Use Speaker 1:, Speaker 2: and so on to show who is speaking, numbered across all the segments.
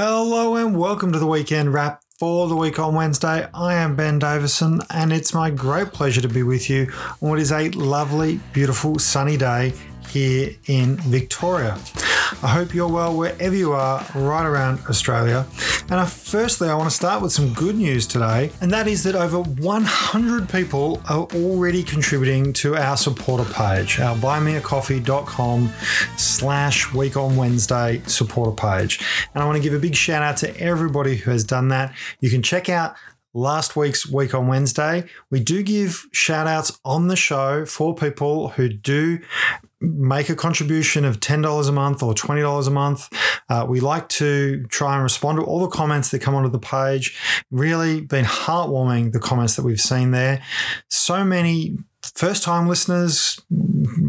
Speaker 1: Hello and welcome to the weekend wrap for the week on Wednesday. I am Ben Davison and it's my great pleasure to be with you on what is a lovely, beautiful, sunny day here in Victoria. I hope you're well wherever you are right around Australia. And uh, firstly, I want to start with some good news today, and that is that over 100 people are already contributing to our supporter page, our buymeacoffee.com slash week on Wednesday supporter page. And I want to give a big shout out to everybody who has done that. You can check out last week's week on Wednesday. We do give shout outs on the show for people who do make a contribution of $10 a month or $20 a month. Uh, we like to try and respond to all the comments that come onto the page. Really been heartwarming, the comments that we've seen there. So many first time listeners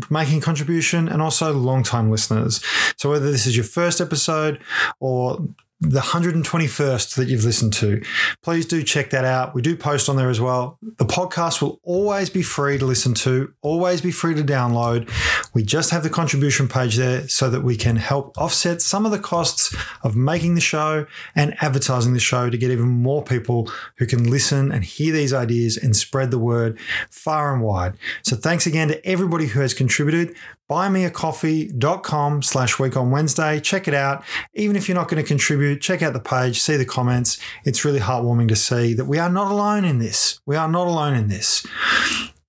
Speaker 1: making contribution and also long time listeners. So whether this is your first episode or the 121st that you've listened to. Please do check that out. We do post on there as well. The podcast will always be free to listen to, always be free to download. We just have the contribution page there so that we can help offset some of the costs of making the show and advertising the show to get even more people who can listen and hear these ideas and spread the word far and wide. So thanks again to everybody who has contributed buymeacoffee.com slash week on Wednesday. Check it out. Even if you're not going to contribute, check out the page, see the comments. It's really heartwarming to see that we are not alone in this. We are not alone in this.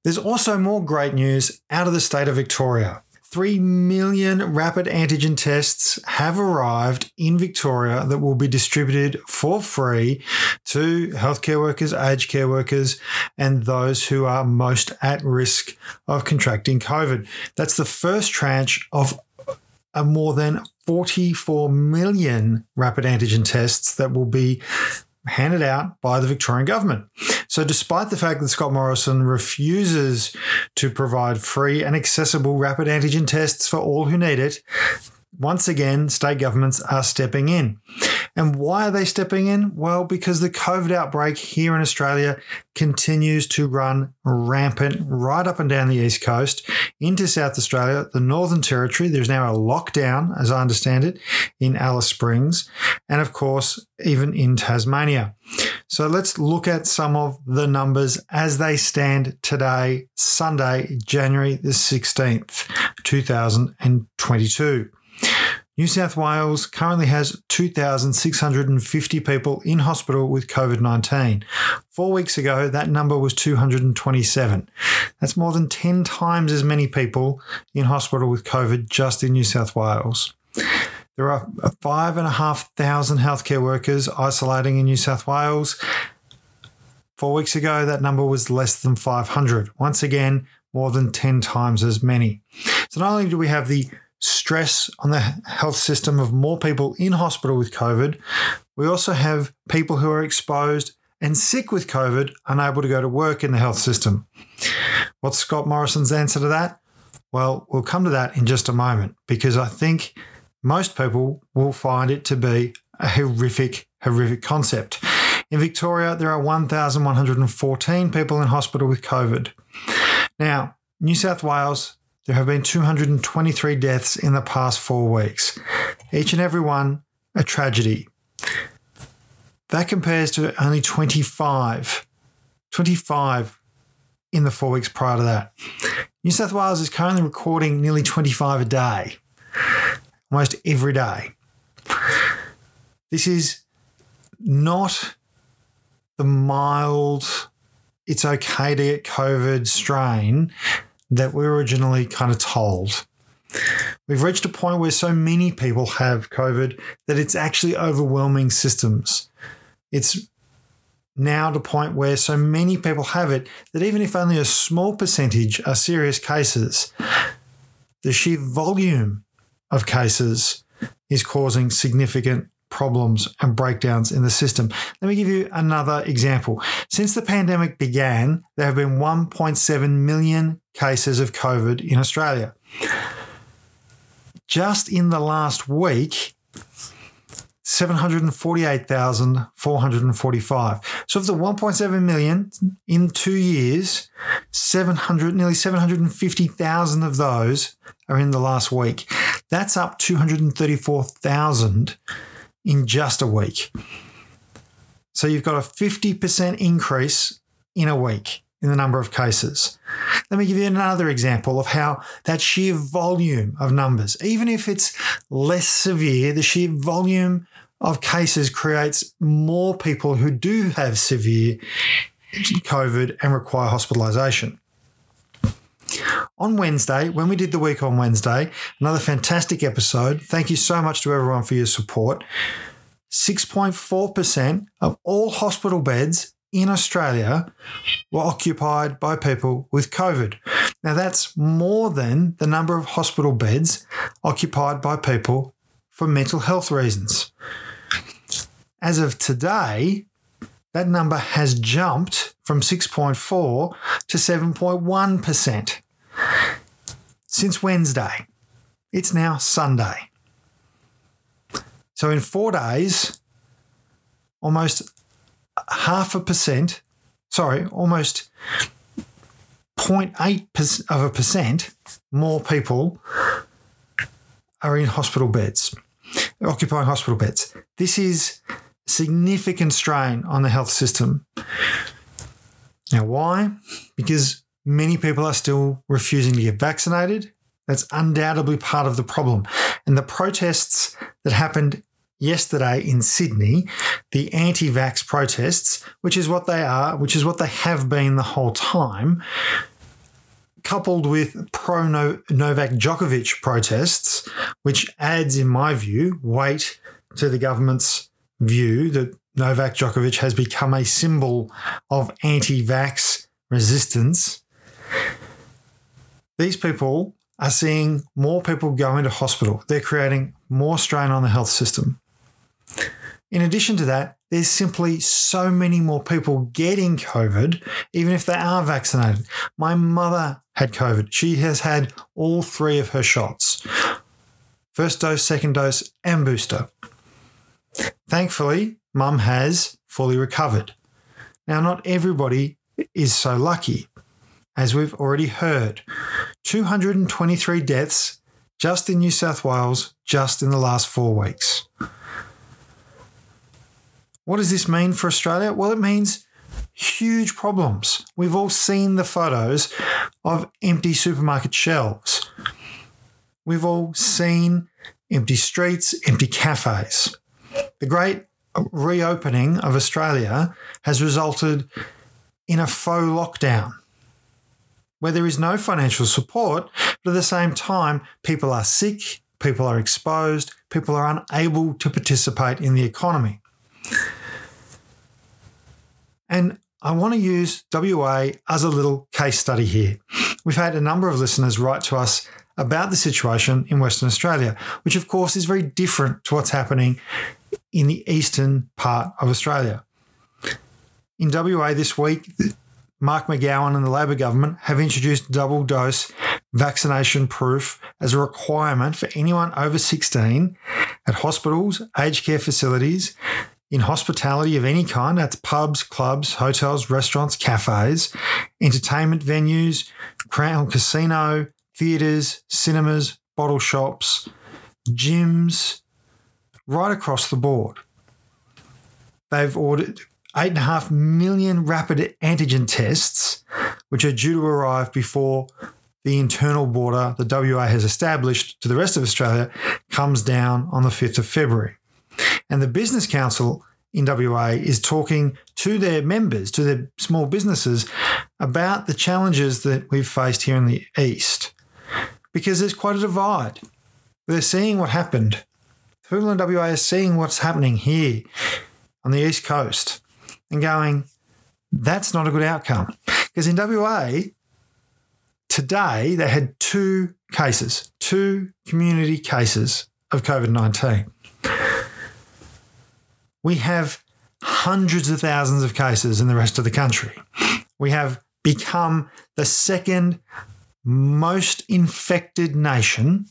Speaker 1: There's also more great news out of the state of Victoria. 3 million rapid antigen tests have arrived in Victoria that will be distributed for free to healthcare workers, aged care workers, and those who are most at risk of contracting COVID. That's the first tranche of a more than 44 million rapid antigen tests that will be handed out by the Victorian government. So, despite the fact that Scott Morrison refuses to provide free and accessible rapid antigen tests for all who need it, once again, state governments are stepping in. And why are they stepping in? Well, because the COVID outbreak here in Australia continues to run rampant right up and down the east coast into South Australia, the Northern Territory. There's now a lockdown, as I understand it, in Alice Springs, and of course, even in Tasmania. So let's look at some of the numbers as they stand today, Sunday, January the 16th, 2022. New South Wales currently has 2,650 people in hospital with COVID 19. Four weeks ago, that number was 227. That's more than 10 times as many people in hospital with COVID just in New South Wales. There are 5,500 healthcare workers isolating in New South Wales. Four weeks ago, that number was less than 500. Once again, more than 10 times as many. So not only do we have the stress on the health system of more people in hospital with COVID. We also have people who are exposed and sick with COVID, unable to go to work in the health system. What's Scott Morrison's answer to that? Well, we'll come to that in just a moment because I think most people will find it to be a horrific, horrific concept. In Victoria, there are 1,114 people in hospital with COVID. Now, New South Wales there have been 223 deaths in the past four weeks, each and every one a tragedy. That compares to only 25, 25 in the four weeks prior to that. New South Wales is currently recording nearly 25 a day, almost every day. This is not the mild, it's okay to get COVID strain that we were originally kind of told. We've reached a point where so many people have COVID that it's actually overwhelming systems. It's now to point where so many people have it that even if only a small percentage are serious cases, the sheer volume of cases is causing significant problems and breakdowns in the system. Let me give you another example. Since the pandemic began, there have been 1.7 million cases of COVID in Australia. Just in the last week, 748,445. So of the 1.7 million in two years, 700, nearly 750,000 of those are in the last week. That's up 234,000 in just a week. So you've got a 50% increase in a week in the number of cases. Let me give you another example of how that sheer volume of numbers, even if it's less severe, the sheer volume of cases creates more people who do have severe COVID and require hospitalisation. On Wednesday, when we did the week on Wednesday, another fantastic episode. Thank you so much to everyone for your support. 6.4% of all hospital beds in Australia were occupied by people with COVID. Now, that's more than the number of hospital beds occupied by people for mental health reasons. As of today, that number has jumped from 6.4 to 7.1%. Since Wednesday, it's now Sunday. So in four days, almost half a percent, sorry, almost 0.8 of a percent more people are in hospital beds, occupying hospital beds. This is significant strain on the health system. Now, why? Because many people are still refusing to get vaccinated. That's undoubtedly part of the problem. And the protests that happened yesterday in Sydney, the anti vax protests, which is what they are, which is what they have been the whole time, coupled with pro Novak Djokovic protests, which adds, in my view, weight to the government's view that Novak Djokovic has become a symbol of anti vax resistance. These people are seeing more people go into hospital. They're creating more strain on the health system. In addition to that, there's simply so many more people getting COVID, even if they are vaccinated. My mother had COVID. She has had all three of her shots first dose, second dose, and booster. Thankfully, mum has fully recovered. Now, not everybody is so lucky. As we've already heard, 223 deaths just in New South Wales just in the last four weeks. What does this mean for Australia? Well, it means huge problems. We've all seen the photos of empty supermarket shelves. We've all seen empty streets, empty cafes. The great reopening of Australia has resulted in a faux lockdown where there is no financial support, but at the same time, people are sick, people are exposed, people are unable to participate in the economy. And I want to use WA as a little case study here. We've had a number of listeners write to us about the situation in Western Australia, which of course is very different to what's happening in the eastern part of Australia. In WA this week, Mark McGowan and the Labor government have introduced double dose vaccination proof as a requirement for anyone over 16 at hospitals, aged care facilities, in hospitality of any kind that's pubs, clubs, hotels, restaurants, cafes, entertainment venues, Crown Casino, theatres, cinemas, bottle shops, gyms, right across the board. They've ordered 8.5 million rapid antigen tests, which are due to arrive before the internal border the WA has established to the rest of Australia comes down on the 5th of February. And the Business Council in WA is talking to their members, to their small businesses, about the challenges that we've faced here in the East. Because there's quite a divide. They're seeing what happened. People in WA are seeing what's happening here on the East Coast and going, that's not a good outcome. Because in WA, today they had two cases, two community cases of COVID 19 we have hundreds of thousands of cases in the rest of the country. We have become the second most infected nation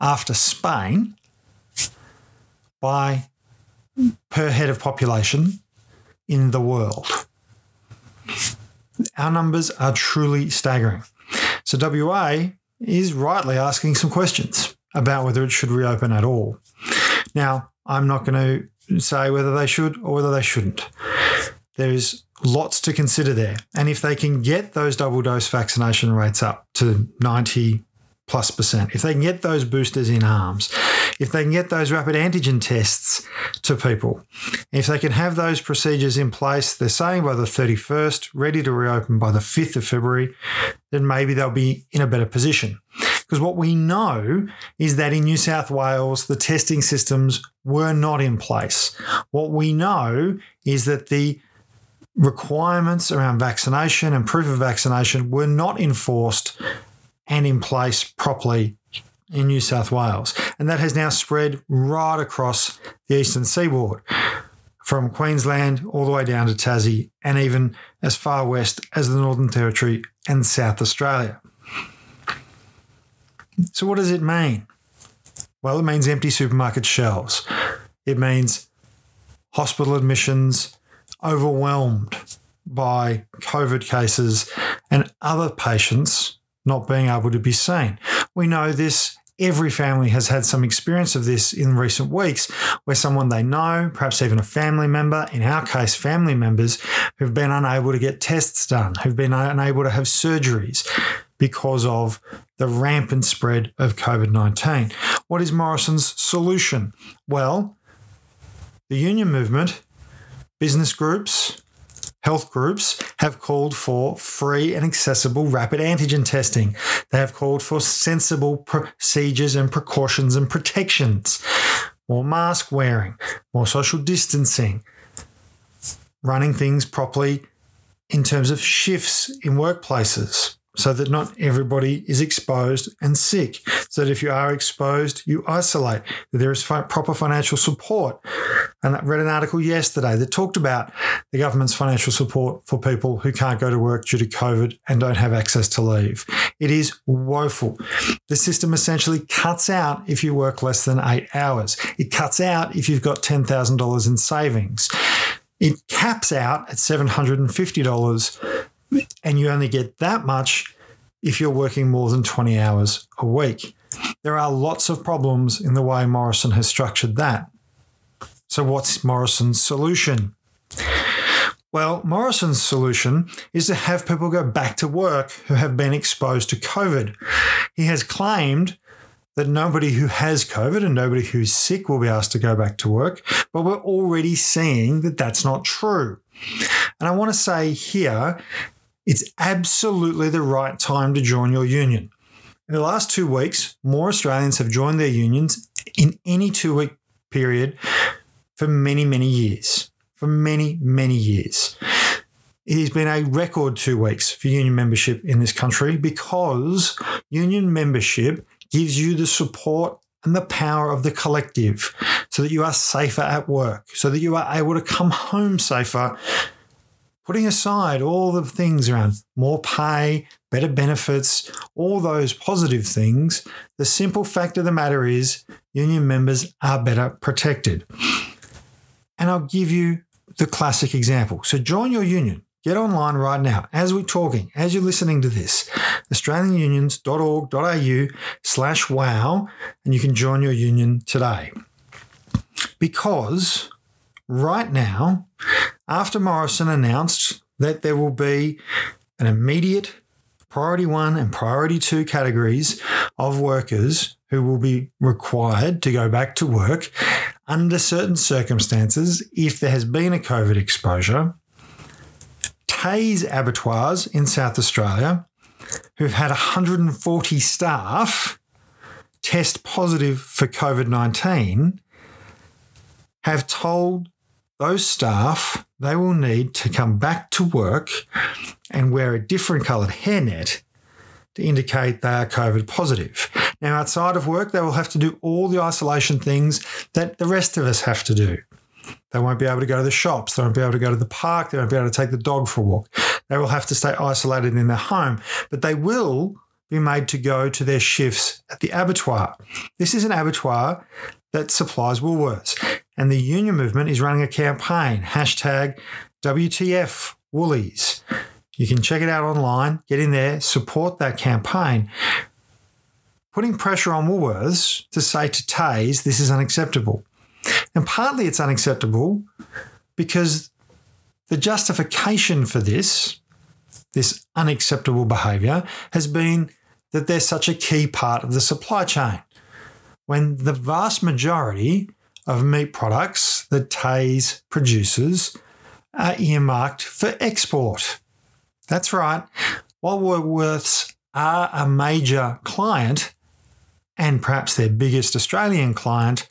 Speaker 1: after Spain by per head of population in the world. Our numbers are truly staggering. So, WA is rightly asking some questions about whether it should reopen at all. Now, I'm not going to say whether they should or whether they shouldn't. There's lots to consider there. And if they can get those double dose vaccination rates up to 90 plus percent, if they can get those boosters in arms, if they can get those rapid antigen tests to people, if they can have those procedures in place, they're saying by the 31st, ready to reopen by the 5th of February, then maybe they'll be in a better position. Because what we know is that in New South Wales, the testing systems were not in place. What we know is that the requirements around vaccination and proof of vaccination were not enforced and in place properly in New South Wales. And that has now spread right across the eastern seaboard from Queensland all the way down to Tassie and even as far west as the Northern Territory and South Australia. So, what does it mean? Well, it means empty supermarket shelves. It means hospital admissions overwhelmed by COVID cases and other patients not being able to be seen. We know this. Every family has had some experience of this in recent weeks where someone they know, perhaps even a family member, in our case, family members, who've been unable to get tests done, who've been unable to have surgeries because of the rampant spread of COVID 19. What is Morrison's solution? Well, the union movement, business groups, health groups have called for free and accessible rapid antigen testing. They have called for sensible procedures and precautions and protections, more mask wearing, more social distancing, running things properly in terms of shifts in workplaces so that not everybody is exposed and sick. So that if you are exposed, you isolate, that there is proper financial support. And I read an article yesterday that talked about the government's financial support for people who can't go to work due to COVID and don't have access to leave. It is woeful. The system essentially cuts out if you work less than eight hours, it cuts out if you've got $10,000 in savings. It caps out at $750 and you only get that much if you're working more than 20 hours a week. There are lots of problems in the way Morrison has structured that. So, what's Morrison's solution? Well, Morrison's solution is to have people go back to work who have been exposed to COVID. He has claimed that nobody who has COVID and nobody who's sick will be asked to go back to work, but we're already seeing that that's not true. And I want to say here it's absolutely the right time to join your union. In the last two weeks, more Australians have joined their unions in any two week period for many, many years. For many, many years. It has been a record two weeks for union membership in this country because union membership gives you the support and the power of the collective so that you are safer at work, so that you are able to come home safer putting aside all the things around more pay, better benefits, all those positive things, the simple fact of the matter is union members are better protected. And I'll give you the classic example. So join your union. Get online right now as we're talking, as you're listening to this, australianunions.org.au slash wow, and you can join your union today. Because right now, after Morrison announced that there will be an immediate priority one and priority two categories of workers who will be required to go back to work under certain circumstances if there has been a COVID exposure. Teys abattoirs in South Australia, who've had 140 staff test positive for COVID 19, have told those staff, they will need to come back to work and wear a different coloured hairnet to indicate they are COVID positive. Now, outside of work, they will have to do all the isolation things that the rest of us have to do. They won't be able to go to the shops. They won't be able to go to the park. They won't be able to take the dog for a walk. They will have to stay isolated in their home, but they will be made to go to their shifts at the abattoir. This is an abattoir that supplies Woolworths. And the union movement is running a campaign, hashtag WTF Woolies. You can check it out online, get in there, support that campaign. Putting pressure on Woolworths to say to Teys, this is unacceptable. And partly it's unacceptable because the justification for this, this unacceptable behaviour, has been that they're such a key part of the supply chain. When the vast majority of meat products that Teys produces are earmarked for export. That's right. While Woolworths are a major client, and perhaps their biggest Australian client,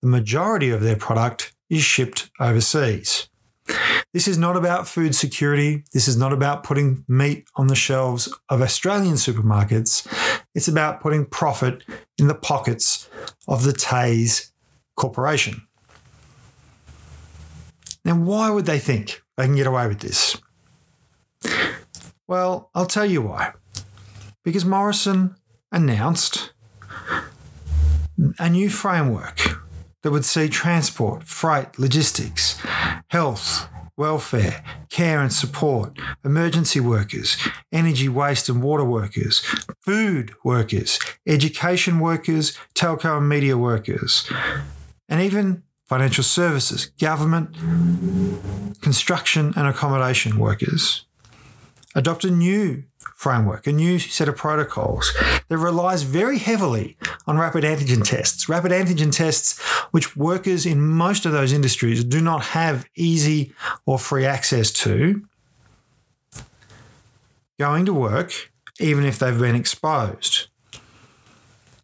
Speaker 1: the majority of their product is shipped overseas. This is not about food security. This is not about putting meat on the shelves of Australian supermarkets. It's about putting profit in the pockets of the Teys Corporation. Now, why would they think they can get away with this? Well, I'll tell you why. Because Morrison announced a new framework that would see transport, freight, logistics, health, welfare, care and support, emergency workers, energy waste and water workers, food workers, education workers, telco and media workers, and even financial services, government, construction and accommodation workers. Adopt a new framework, a new set of protocols that relies very heavily on rapid antigen tests. Rapid antigen tests, which workers in most of those industries do not have easy or free access to, going to work, even if they've been exposed.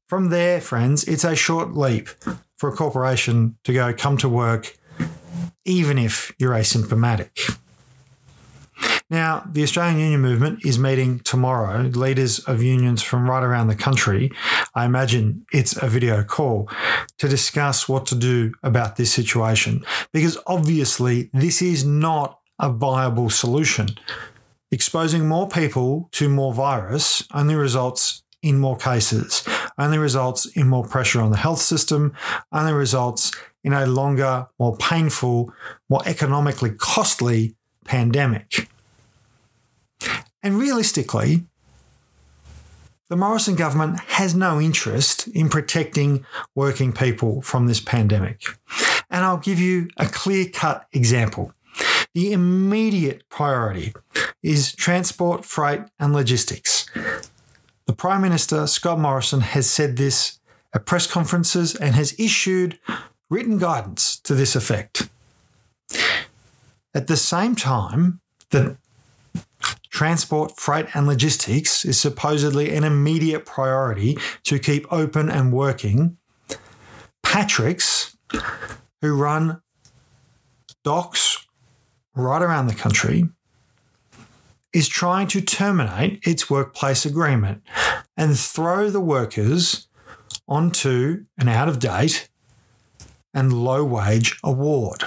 Speaker 1: From there, friends, it's a short leap for a corporation to go come to work, even if you're asymptomatic. Now, the Australian Union Movement is meeting tomorrow. Leaders of unions from right around the country, I imagine it's a video call, to discuss what to do about this situation. Because obviously, this is not a viable solution. Exposing more people to more virus only results in more cases, only results in more pressure on the health system, only results in a longer, more painful, more economically costly pandemic. And realistically, the Morrison government has no interest in protecting working people from this pandemic. And I'll give you a clear cut example. The immediate priority is transport, freight, and logistics. The Prime Minister, Scott Morrison, has said this at press conferences and has issued written guidance to this effect. At the same time that transport, freight, and logistics is supposedly an immediate priority to keep open and working. Patrick's, who run docks right around the country, is trying to terminate its workplace agreement and throw the workers onto an out of date and low wage award.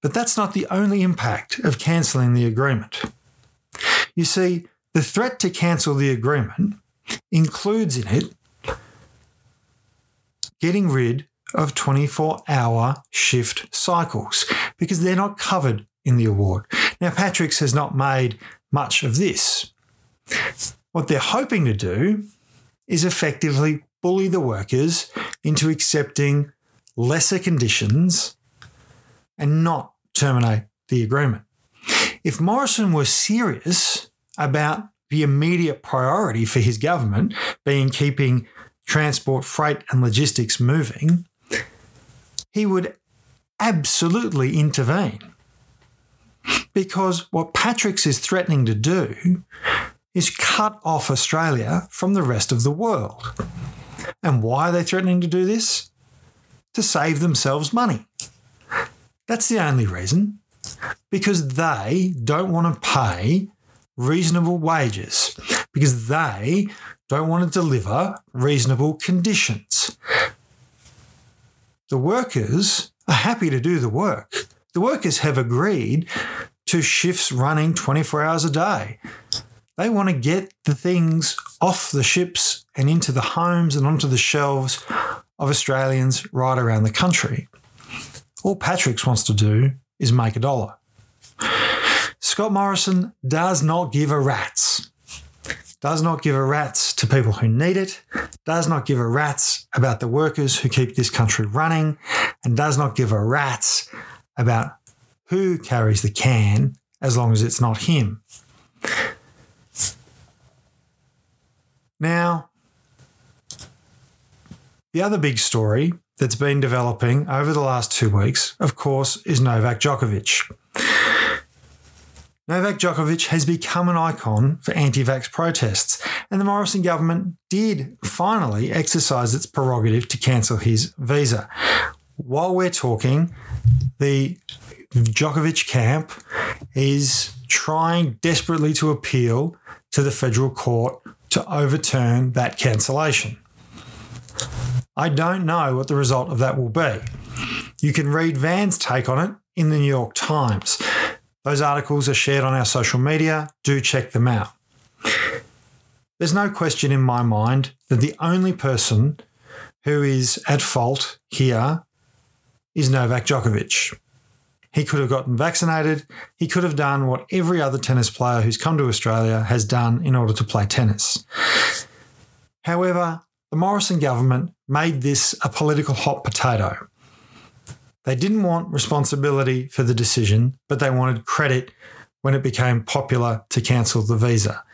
Speaker 1: But that's not the only impact of cancelling the agreement. You see, the threat to cancel the agreement includes in it getting rid of 24 hour shift cycles because they're not covered in the award. Now, Patrick's has not made much of this. What they're hoping to do is effectively bully the workers into accepting lesser conditions and not terminate the agreement. If Morrison was serious about the immediate priority for his government being keeping transport, freight, and logistics moving, he would absolutely intervene. Because what Patrick's is threatening to do is cut off Australia from the rest of the world. And why are they threatening to do this? To save themselves money. That's the only reason. Because they don't want to pay reasonable wages, because they don't want to deliver reasonable conditions. The workers are happy to do the work. The workers have agreed to shifts running 24 hours a day. They want to get the things off the ships and into the homes and onto the shelves of Australians right around the country. All Patrick's wants to do is make a dollar. Scott Morrison does not give a rat's. Does not give a rat's to people who need it, does not give a rat's about the workers who keep this country running and does not give a rat's about who carries the can as long as it's not him. Now, the other big story that's been developing over the last two weeks, of course, is Novak Djokovic. Novak Djokovic has become an icon for anti vax protests, and the Morrison government did finally exercise its prerogative to cancel his visa. While we're talking, the Djokovic camp is trying desperately to appeal to the federal court to overturn that cancellation. I don't know what the result of that will be. You can read Van's take on it in the New York Times. Those articles are shared on our social media. Do check them out. There's no question in my mind that the only person who is at fault here is Novak Djokovic. He could have gotten vaccinated. He could have done what every other tennis player who's come to Australia has done in order to play tennis. However, the Morrison government made this a political hot potato. They didn't want responsibility for the decision, but they wanted credit when it became popular to cancel the visa.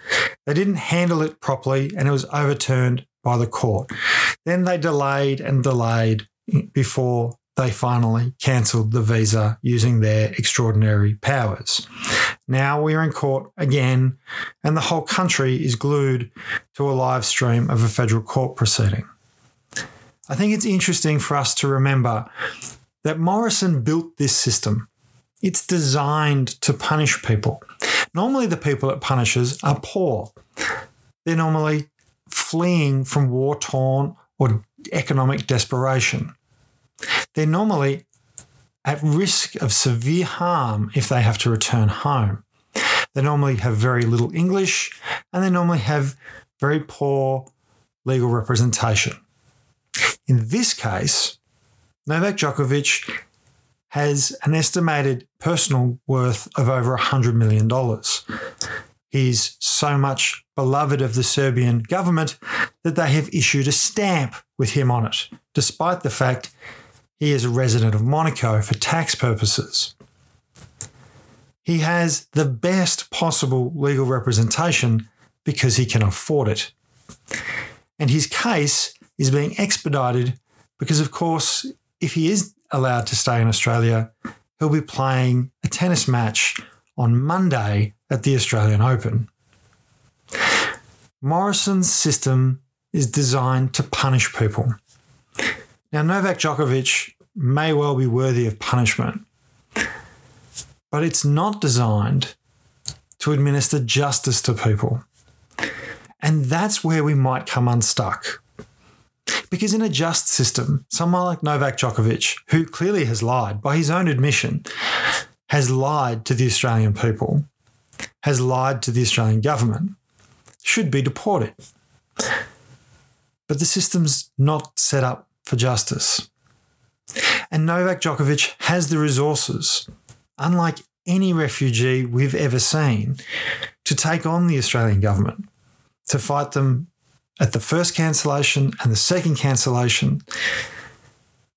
Speaker 1: They didn't handle it properly and it was overturned by the court. Then they delayed and delayed before they finally cancelled the visa using their extraordinary powers. Now we're in court again, and the whole country is glued to a live stream of a federal court proceeding. I think it's interesting for us to remember that Morrison built this system. It's designed to punish people. Normally, the people it punishes are poor. They're normally fleeing from war torn or economic desperation. They're normally at risk of severe harm if they have to return home. They normally have very little English and they normally have very poor legal representation. In this case, Novak Djokovic has an estimated personal worth of over $100 million. He's so much beloved of the Serbian government that they have issued a stamp with him on it, despite the fact he is a resident of Monaco for tax purposes. He has the best possible legal representation because he can afford it. And his case is being expedited because, of course, if he is allowed to stay in Australia, he'll be playing a tennis match on Monday at the Australian Open. Morrison's system is designed to punish people. Now, Novak Djokovic may well be worthy of punishment, but it's not designed to administer justice to people. And that's where we might come unstuck. Because in a just system, someone like Novak Djokovic, who clearly has lied by his own admission, has lied to the Australian people, has lied to the Australian government, should be deported. But the system's not set up for justice. And Novak Djokovic has the resources, unlike any refugee we've ever seen, to take on the Australian government, to fight them at the first cancellation and the second cancellation.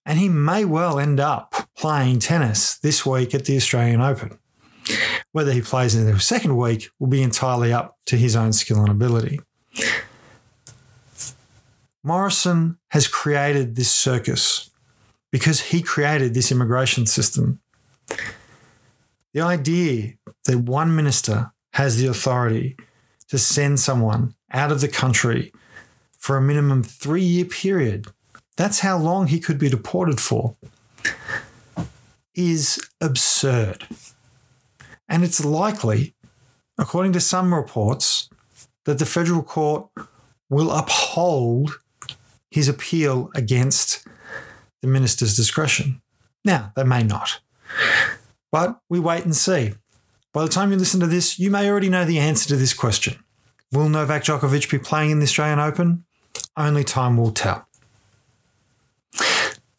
Speaker 1: And he may well end up playing tennis this week at the Australian Open. Whether he plays in the second week will be entirely up to his own skill and ability. Morrison has created this circus because he created this immigration system. The idea that one minister has the authority to send someone out of the country for a minimum three year period, that's how long he could be deported for, is absurd. And it's likely, according to some reports, that the federal court will uphold his appeal against the minister's discretion. Now, they may not, but we wait and see. By the time you listen to this, you may already know the answer to this question. Will Novak Djokovic be playing in the Australian Open? Only time will tell.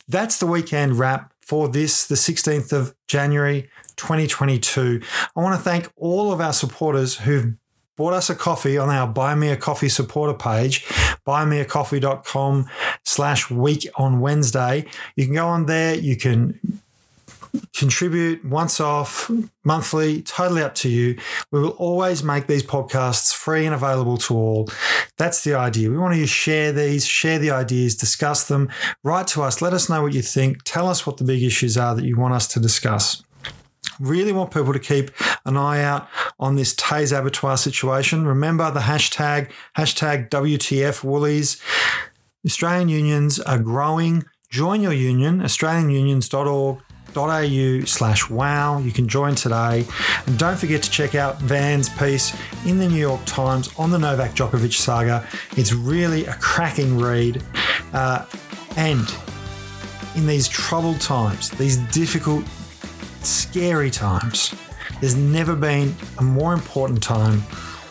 Speaker 1: That's the weekend wrap for this, the 16th of January 2022. I want to thank all of our supporters who've bought us a coffee on our Buy Me a Coffee supporter page, buymeacoffee.com slash week on Wednesday. You can go on there. You can contribute once off, monthly, totally up to you. We will always make these podcasts free and available to all. That's the idea. We want to share these, share the ideas, discuss them, write to us, let us know what you think, tell us what the big issues are that you want us to discuss. Really want people to keep an eye out on this Teys Abattoir situation. Remember the hashtag, hashtag WTF Woolies. Australian unions are growing. Join your union, australianunions.org au slash wow. You can join today. And don't forget to check out Van's piece in the New York Times on the Novak Djokovic saga. It's really a cracking read. Uh, and in these troubled times, these difficult, scary times, there's never been a more important time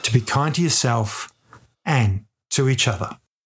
Speaker 1: to be kind to yourself and to each other.